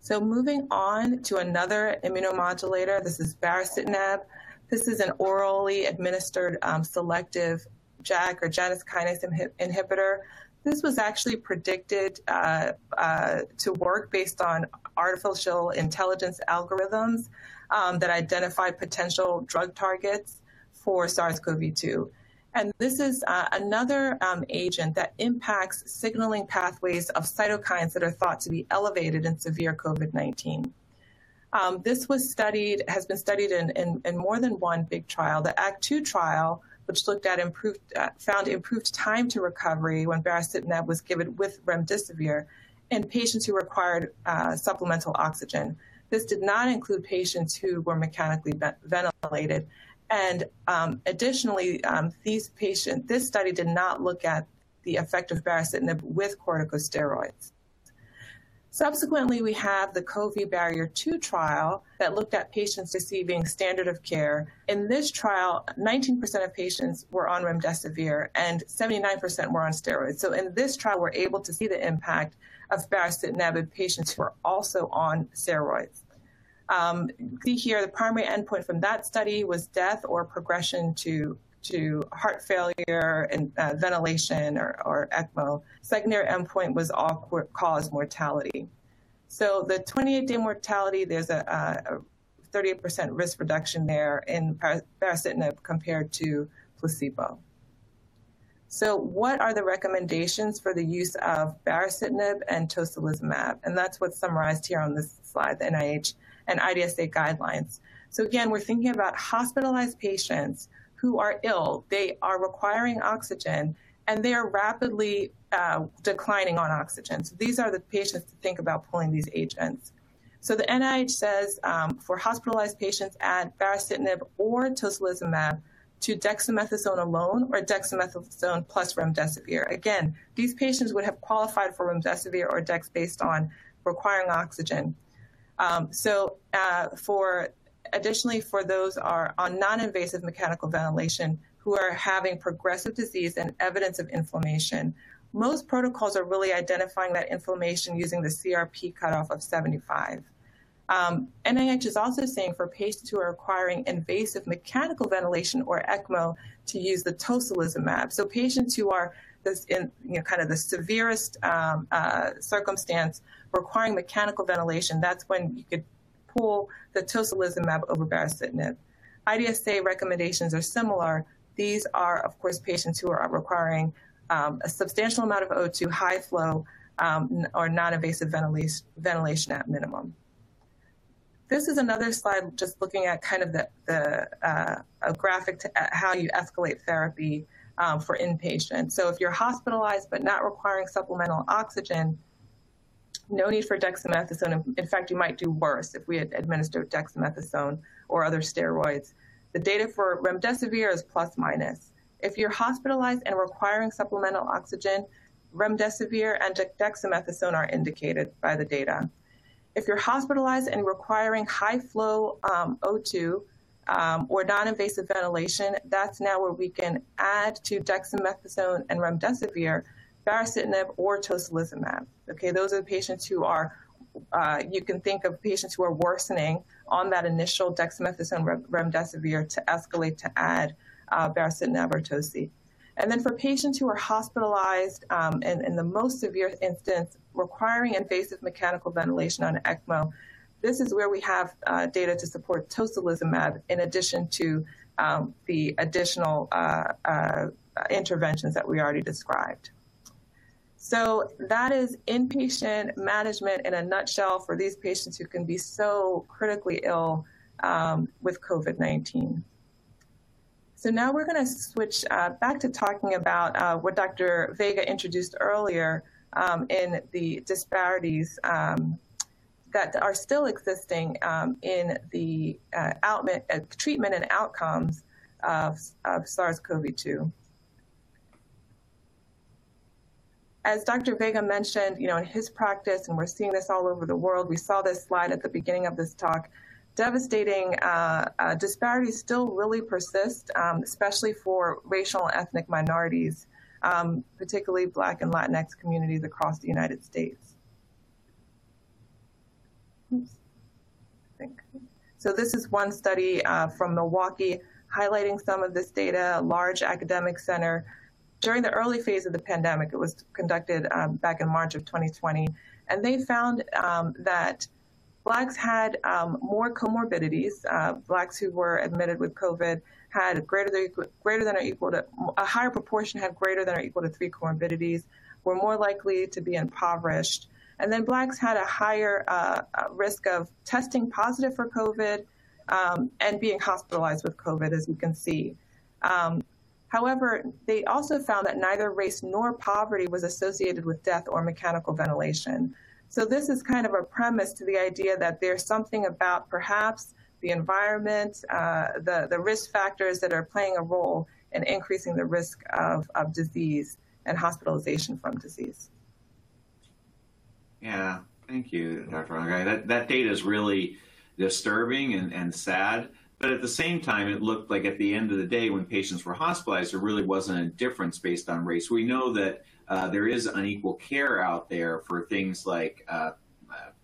So moving on to another immunomodulator, this is baricitinib. This is an orally administered um, selective JAK or Janus kinase inhibitor this was actually predicted uh, uh, to work based on artificial intelligence algorithms um, that identified potential drug targets for SARS-CoV-2. And this is uh, another um, agent that impacts signaling pathways of cytokines that are thought to be elevated in severe COVID 19. Um, this was studied, has been studied in, in, in, more than one big trial. The ACT2 trial, which looked at improved, uh, found improved time to recovery when baricitinib was given with remdesivir in patients who required uh, supplemental oxygen. This did not include patients who were mechanically ventilated. And um, additionally, um, these patients, this study did not look at the effect of baricitinib with corticosteroids. Subsequently, we have the COV-BARRIER 2 trial that looked at patients receiving standard of care. In this trial, 19% of patients were on remdesivir and 79% were on steroids. So in this trial, we're able to see the impact of baricitinib in patients who are also on steroids. Um, see here, the primary endpoint from that study was death or progression to to heart failure and uh, ventilation or, or, ECMO. Secondary endpoint was all-cause mortality. So the 28-day mortality, there's a, a 38% risk reduction there in baricitinib compared to placebo. So what are the recommendations for the use of baricitinib and tocilizumab? And that's what's summarized here on this slide, the NIH and IDSA guidelines. So again, we're thinking about hospitalized patients who are ill. They are requiring oxygen and they are rapidly uh, declining on oxygen. So these are the patients to think about pulling these agents. So the NIH says um, for hospitalized patients, add baricitinib or tocilizumab to dexamethasone alone or dexamethasone plus remdesivir. Again, these patients would have qualified for remdesivir or dex based on requiring oxygen. Um, so uh, for Additionally, for those are on non-invasive mechanical ventilation who are having progressive disease and evidence of inflammation, most protocols are really identifying that inflammation using the CRP cutoff of 75. Um, NIH is also saying for patients who are requiring invasive mechanical ventilation or ECMO to use the tocilizumab. So patients who are this in you know, kind of the severest um, uh, circumstance requiring mechanical ventilation, that's when you could pull the tocilizumab over baricitinib. IDSA recommendations are similar. These are, of course, patients who are requiring um, a substantial amount of O2, high flow, um, or non-invasive ventilation, at minimum. This is another slide just looking at kind of the, the uh, a graphic to uh, how you escalate therapy um, for inpatients. So if you're hospitalized but not requiring supplemental oxygen, no need for dexamethasone. In fact, you might do worse if we had administered dexamethasone or other steroids. The data for remdesivir is plus minus. If you're hospitalized and requiring supplemental oxygen, remdesivir and dexamethasone are indicated by the data. If you're hospitalized and requiring high flow um, O2 um, or non invasive ventilation, that's now where we can add to dexamethasone and remdesivir baricitinib or tocilizumab. Okay, those are the patients who are, uh, you can think of patients who are worsening on that initial dexamethasone remdesivir to escalate to add uh, baricitinib or toci. And then for patients who are hospitalized um, and in the most severe instance requiring invasive mechanical ventilation on ECMO, this is where we have uh, data to support tocilizumab in addition to um, the additional uh, uh, interventions that we already described. So that is inpatient management in a nutshell for these patients who can be so critically ill um, with COVID-19. So now we're going to switch uh, back to talking about uh, what Dr. Vega introduced earlier um, in the disparities um, that are still existing um, in the uh, uh, treatment and outcomes of, of SARS-CoV-2. As Dr. Vega mentioned, you know, in his practice, and we're seeing this all over the world, we saw this slide at the beginning of this talk, devastating uh, uh, disparities still really persist, um, especially for racial and ethnic minorities, um, particularly Black and Latinx communities across the United States. Oops. So this is one study uh, from Milwaukee highlighting some of this data, a large academic center during the early phase of the pandemic, it was conducted um, back in March of 2020, and they found um, that blacks had um, more comorbidities. Uh, blacks who were admitted with COVID had greater than, greater than or equal to a higher proportion had greater than or equal to three comorbidities, were more likely to be impoverished. And then blacks had a higher uh, risk of testing positive for COVID um, and being hospitalized with COVID, as you can see. Um, however, they also found that neither race nor poverty was associated with death or mechanical ventilation. So this is kind of a premise to the idea that there's something about perhaps the environment, uh, the, the risk factors that are playing a role in increasing the risk of, of disease and hospitalization from disease. Yeah, thank you, Dr. Rongai. That, that data is really disturbing and, and sad. But at the same time, it looked like at the end of the day, when patients were hospitalized, there really wasn't a difference based on race. We know that uh, there is unequal care out there for things like uh,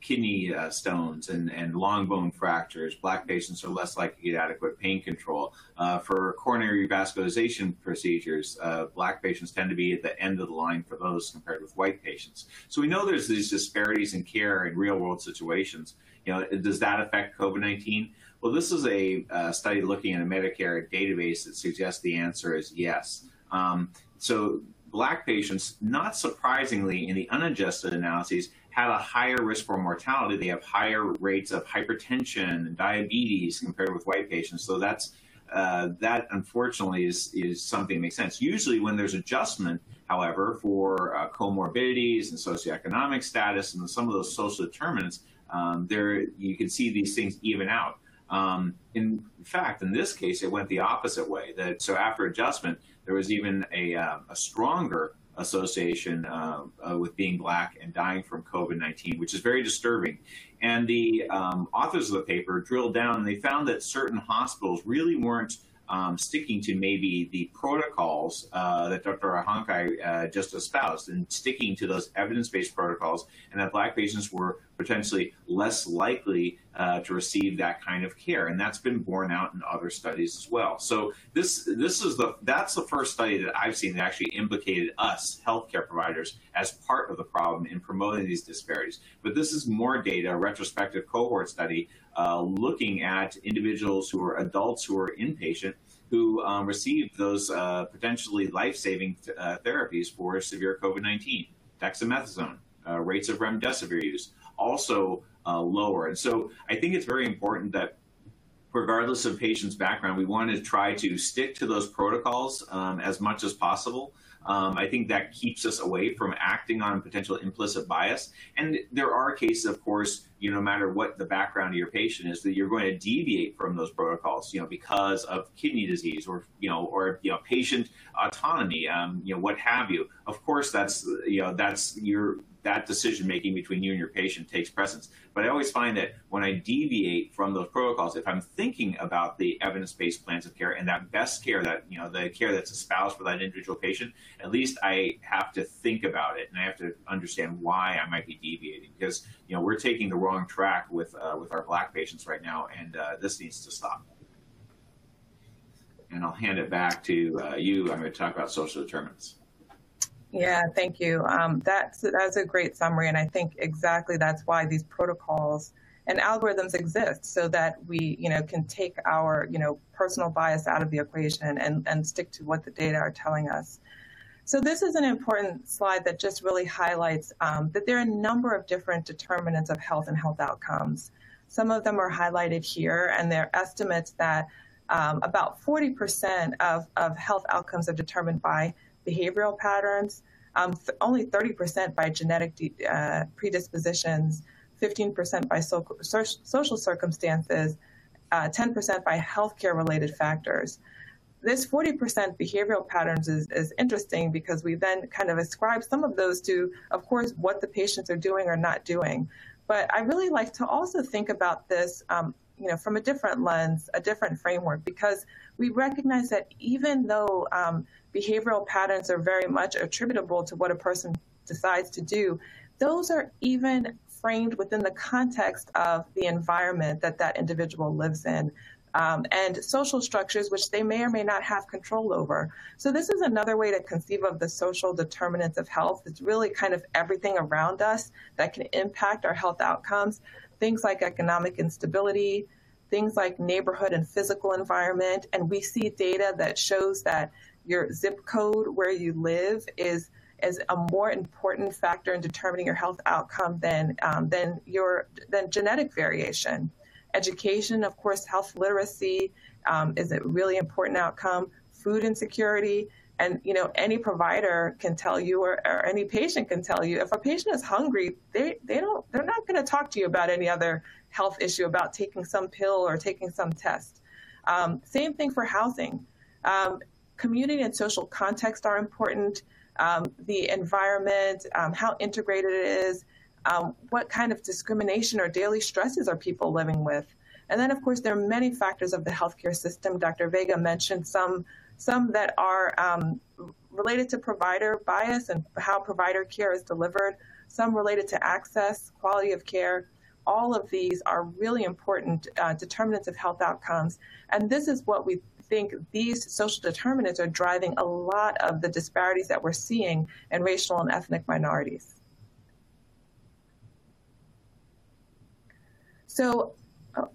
kidney uh, stones and, and long bone fractures. Black patients are less likely to get adequate pain control. Uh, for coronary revascularization procedures, uh, black patients tend to be at the end of the line for those compared with white patients. So we know there's these disparities in care in real world situations. You know, does that affect COVID-19? Well, this is a uh, study looking at a Medicare database that suggests the answer is yes. Um, so black patients, not surprisingly, in the unadjusted analyses, had a higher risk for mortality. They have higher rates of hypertension and diabetes compared with white patients. So that's uh, that unfortunately is is something that makes sense. Usually, when there's adjustment, however, for uh, comorbidities and socioeconomic status and some of those social determinants, um, there you can see these things even out. Um, in fact, in this case, it went the opposite way. That so after adjustment, there was even a, uh, a stronger association uh, uh, with being black and dying from COVID 19, which is very disturbing. And the um, authors of the paper drilled down and they found that certain hospitals really weren't um, sticking to maybe the protocols uh, that Dr. Rongai uh, just espoused and sticking to those evidence-based protocols, and that black patients were potentially less likely uh, to receive that kind of care, and that's been borne out in other studies as well. So this this is the that's the first study that I've seen that actually implicated us healthcare providers as part of the problem in promoting these disparities. But this is more data, a retrospective cohort study uh, looking at individuals who are adults who are inpatient who um, received those uh, potentially life-saving uh, therapies for severe COVID-19, dexamethasone, uh, rates of remdesivir use also uh, lower. And so I think it's very important that regardless of patient's background, we want to try to stick to those protocols um, as much as possible. Um, I think that keeps us away from acting on potential implicit bias. And there are cases, of course, you know, no matter what the background of your patient is, that you're going to deviate from those protocols, you know, because of kidney disease or, you know, or, you know, patient autonomy, um, you know, what have you. Of course, that's, you know, that's your, that decision making between you and your patient takes precedence. But I always find that when I deviate from those protocols, if I'm thinking about the evidence-based plans of care and that best care, that you know, the care that's espoused for that individual patient, at least I have to think about it and I have to understand why I might be deviating because you know we're taking the wrong track with uh, with our black patients right now, and uh, this needs to stop. And I'll hand it back to uh, you. I'm going to talk about social determinants. Yeah, thank you. Um, that's that's a great summary, and I think exactly that's why these protocols and algorithms exist, so that we, you know, can take our, you know, personal bias out of the equation and and stick to what the data are telling us. So this is an important slide that just really highlights um, that there are a number of different determinants of health and health outcomes. Some of them are highlighted here, and they're estimates that um, about 40% of, of health outcomes are determined by behavioral patterns, um, only 30% by genetic uh, predispositions, 15% by so- social circumstances, uh, 10% by healthcare related factors. This 40% behavioral patterns is, is interesting because we then kind of ascribe some of those to, of course, what the patients are doing or not doing. But I really like to also think about this um, you know, from a different lens, a different framework, because we recognize that even though um, behavioral patterns are very much attributable to what a person decides to do, those are even framed within the context of the environment that that individual lives in. Um, and social structures which they may or may not have control over. So this is another way to conceive of the social determinants of health. It's really kind of everything around us that can impact our health outcomes. Things like economic instability, things like neighborhood and physical environment. And we see data that shows that your zip code where you live is is a more important factor in determining your health outcome than um, than your than genetic variation. Education, of course, health literacy um, is a really important outcome. Food insecurity, and you know any provider can tell you, or, or any patient can tell you, if a patient is hungry, they they don't they're not going to talk to you about any other health issue about taking some pill or taking some test. Um, same thing for housing. Um, community and social context are important. Um, the environment, um, how integrated it is, um, what kind of discrimination or daily stresses are people living with. And then, of course, there are many factors of the healthcare system. Dr. Vega mentioned some, some that are um, related to provider bias and how provider care is delivered, some related to access, quality of care. All of these are really important uh, determinants of health outcomes. And this is what we think these social determinants are driving a lot of the disparities that we're seeing in racial and ethnic minorities. So uh,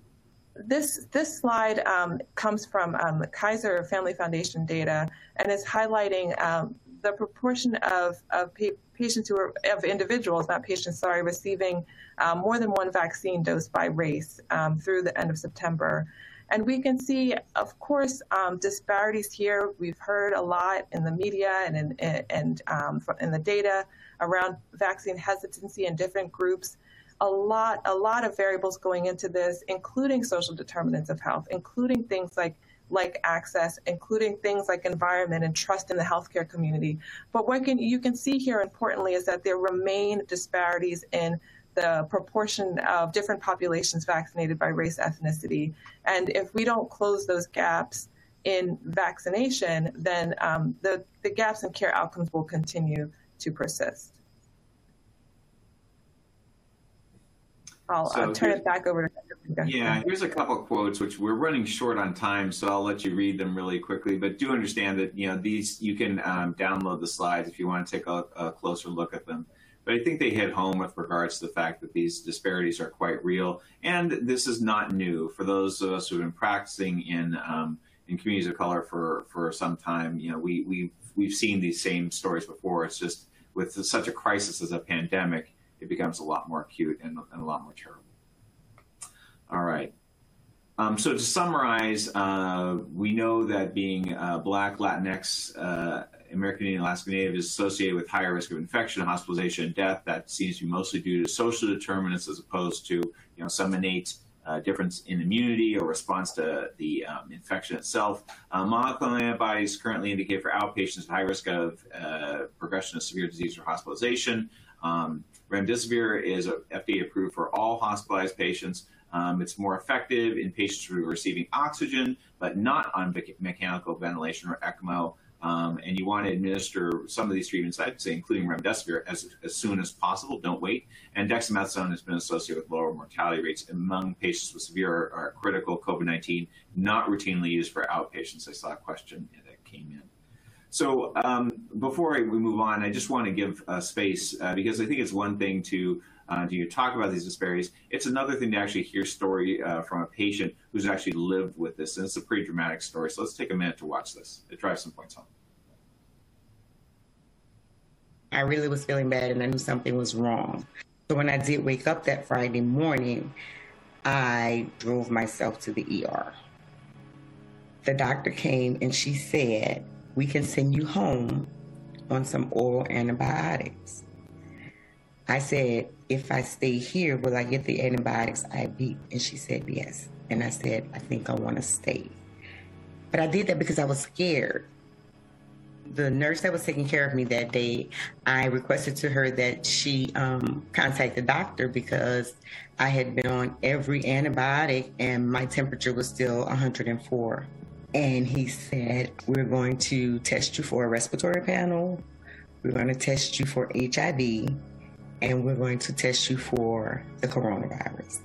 this this slide um, comes from um, Kaiser Family Foundation data and is highlighting um, the proportion of, of pa patients who are of individuals, not patients, sorry, receiving um, more than one vaccine dose by race um, through the end of September. And we can see, of course, um, disparities here. We've heard a lot in the media and in, and um, in the data around vaccine hesitancy in different groups. A lot, a lot of variables going into this, including social determinants of health, including things like like access, including things like environment and trust in the healthcare community. But what can, you can see here, importantly, is that there remain disparities in the proportion of different populations vaccinated by race ethnicity. And if we don't close those gaps in vaccination, then um, the, the gaps in care outcomes will continue to persist. I'll so turn it back over to Dr. Yeah, here's a couple quotes, which we're running short on time, so I'll let you read them really quickly. But do understand that you know these you can um, download the slides if you want to take a, a closer look at them. But I think they hit home with regards to the fact that these disparities are quite real. And this is not new. For those of us who have been practicing in, um, in communities of color for, for some time, you know, we, we've, we've seen these same stories before. It's just with such a crisis as a pandemic, it becomes a lot more acute and, and a lot more terrible. All right. Um, so to summarize, uh, we know that being uh, Black, Latinx, uh, American Indian, Alaska Native is associated with higher risk of infection, hospitalization, and death. That seems to be mostly due to social determinants as opposed to you know some innate uh, difference in immunity or response to the um, infection itself. Uh, monoclonal antibodies currently indicate for outpatients at high risk of uh, progression of severe disease or hospitalization. Um, remdesivir is FDA approved for all hospitalized patients. Um, it's more effective in patients who are receiving oxygen, but not on mechanical ventilation or ECMO. Um, and you want to administer some of these treatments, I'd say, including remdesivir, as, as soon as possible. Don't wait. And dexamethasone has been associated with lower mortality rates among patients with severe or critical COVID-19, not routinely used for outpatients. I saw a question that came in. So um, before we move on, I just want to give uh, space uh, because I think it's one thing to uh, do you talk about these disparities? It's another thing to actually hear story uh, from a patient who's actually lived with this, and it's a pretty dramatic story. So let's take a minute to watch this. It drives some points home. I really was feeling bad, and I knew something was wrong. So when I did wake up that Friday morning, I drove myself to the ER. The doctor came and she said, We can send you home on some oral antibiotics. I said, if I stay here, will I get the antibiotics I IV? And she said, yes. And I said, I think I want to stay. But I did that because I was scared. The nurse that was taking care of me that day, I requested to her that she um, contact the doctor because I had been on every antibiotic and my temperature was still 104. And he said, We're going to test you for a respiratory panel, we're going to test you for HIV, and we're going to test you for the coronavirus.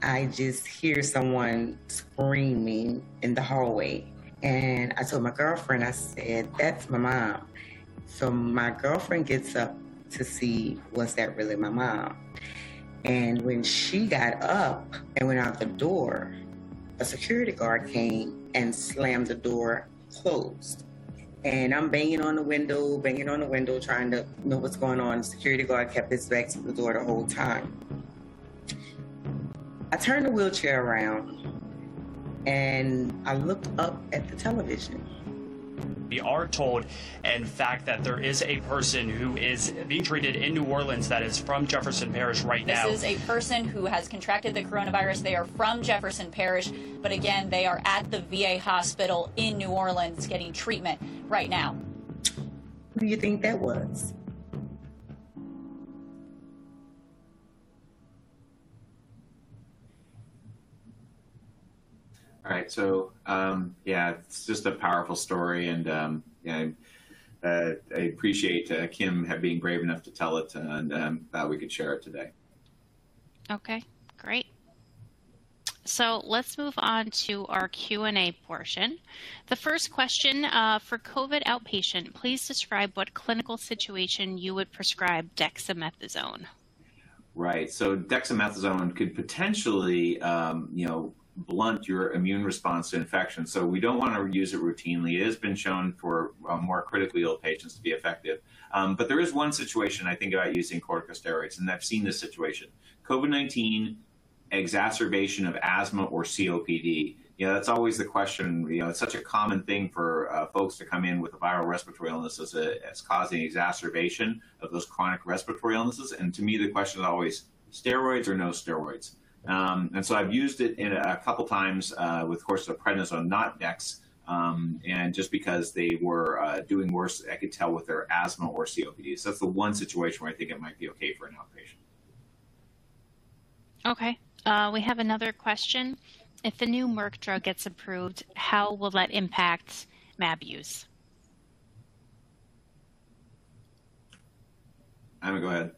I just hear someone screaming in the hallway. And I told my girlfriend, I said, that's my mom. So my girlfriend gets up to see, was that really my mom? And when she got up and went out the door, a security guard came and slammed the door closed. And I'm banging on the window, banging on the window, trying to know what's going on. The security guard kept his back to the door the whole time. I turned the wheelchair around and I looked up at the television we are told, in fact, that there is a person who is being treated in New Orleans that is from Jefferson Parish right this now. This is a person who has contracted the coronavirus. They are from Jefferson Parish, but again, they are at the VA hospital in New Orleans getting treatment right now. Who do you think that was? All right, so um, yeah, it's just a powerful story, and um, yeah, uh, I appreciate uh, Kim being brave enough to tell it, and um, that we could share it today. Okay, great. So let's move on to our Q&A portion. The first question uh, for COVID outpatient, please describe what clinical situation you would prescribe dexamethasone. Right. So dexamethasone could potentially, um, you know, blunt your immune response to infection. So we don't want to use it routinely. It has been shown for uh, more critically ill patients to be effective. Um, but there is one situation I think about using corticosteroids, and I've seen this situation. COVID-19 exacerbation of asthma or COPD. You know, that's always the question. You know, it's such a common thing for uh, folks to come in with a viral respiratory illness as, a, as causing exacerbation of those chronic respiratory illnesses. And to me, the question is always steroids or no steroids. Um, and so I've used it in a, a couple times uh, with, of course, the prednisone, not Dex. Um, and just because they were uh, doing worse, I could tell with their asthma or COPD. So that's the one situation where I think it might be okay for an outpatient. Okay. Uh, we have another question. If the new Merck drug gets approved, how will that impact MAB use? I'm going to go ahead.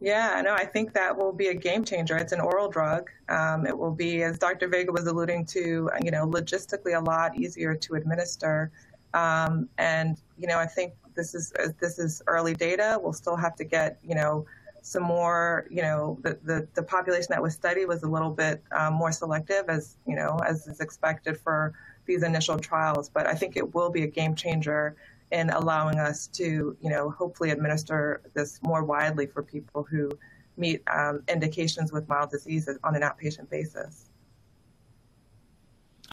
Yeah, no, I think that will be a game changer. It's an oral drug. Um, it will be, as Dr. Vega was alluding to, you know, logistically a lot easier to administer. Um, and you know, I think this is this is early data. We'll still have to get you know some more. You know, the the, the population that was studied was a little bit um, more selective, as you know, as is expected for these initial trials. But I think it will be a game changer in allowing us to, you know, hopefully administer this more widely for people who meet um, indications with mild disease on an outpatient basis.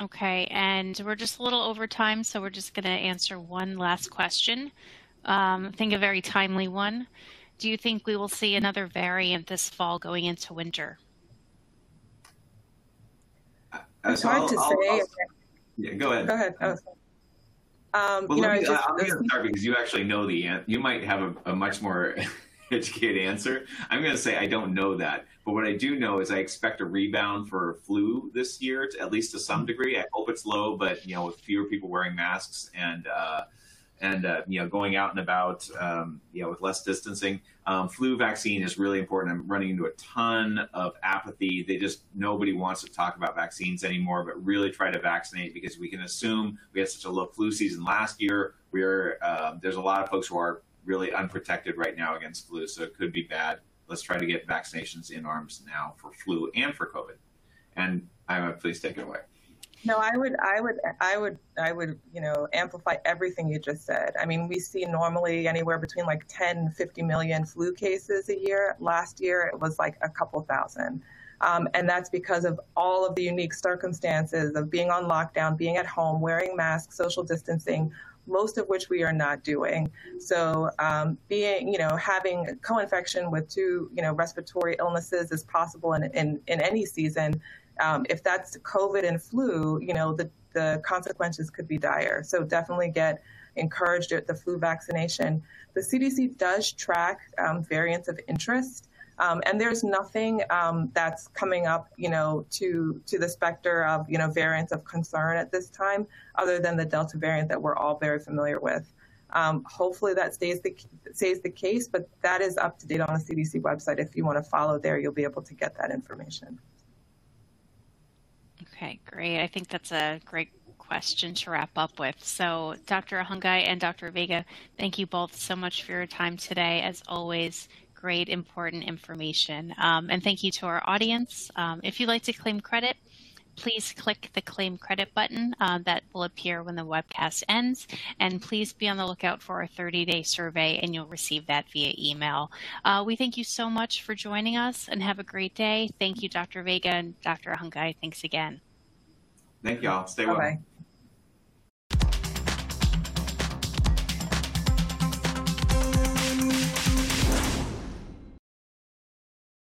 Okay, and we're just a little over time, so we're just going to answer one last question. Um, I think a very timely one. Do you think we will see another variant this fall going into winter? Uh, it's hard I'll, to I'll, say. I'll, yeah, go ahead. Go ahead. Oh, um, well, you know, me, just, I'm going to start because you actually know the answer. You might have a, a much more educated answer. I'm going to say I don't know that. But what I do know is I expect a rebound for flu this year, to, at least to some degree. I hope it's low, but you know, with fewer people wearing masks and uh, and uh, you know going out and about um, you know with less distancing. Um, flu vaccine is really important. I'm running into a ton of apathy. They just nobody wants to talk about vaccines anymore but really try to vaccinate because we can assume we had such a low flu season last year. We're uh, there's a lot of folks who are really unprotected right now against flu so it could be bad. Let's try to get vaccinations in arms now for flu and for covid. And i'm please take it away no, I would, I would, I would, I would, you know, amplify everything you just said. I mean, we see normally anywhere between like 10, 50 million flu cases a year. Last year, it was like a couple thousand. Um, and that's because of all of the unique circumstances of being on lockdown, being at home, wearing masks, social distancing, most of which we are not doing. So, um, being, you know, having co-infection with two, you know, respiratory illnesses is possible in, in, in any season um, if that's COVID and flu, you know, the, the consequences could be dire. So definitely get encouraged at the flu vaccination. The CDC does track um, variants of interest. Um, and there's nothing um, that's coming up, you know, to to the specter of you know variants of concern at this time, other than the Delta variant that we're all very familiar with. Um, hopefully that stays the stays the case, but that is up to date on the CDC website. If you want to follow there, you'll be able to get that information. Okay, great. I think that's a great question to wrap up with. So, Dr. Ahungai and Dr. Vega, thank you both so much for your time today. As always, great, important information. Um, and thank you to our audience. Um, if you'd like to claim credit, please click the claim credit button uh, that will appear when the webcast ends. And please be on the lookout for our 30 day survey, and you'll receive that via email. Uh, we thank you so much for joining us and have a great day. Thank you, Dr. Vega and Dr. Ahungai. Thanks again. Thank y'all. Stay well. bye.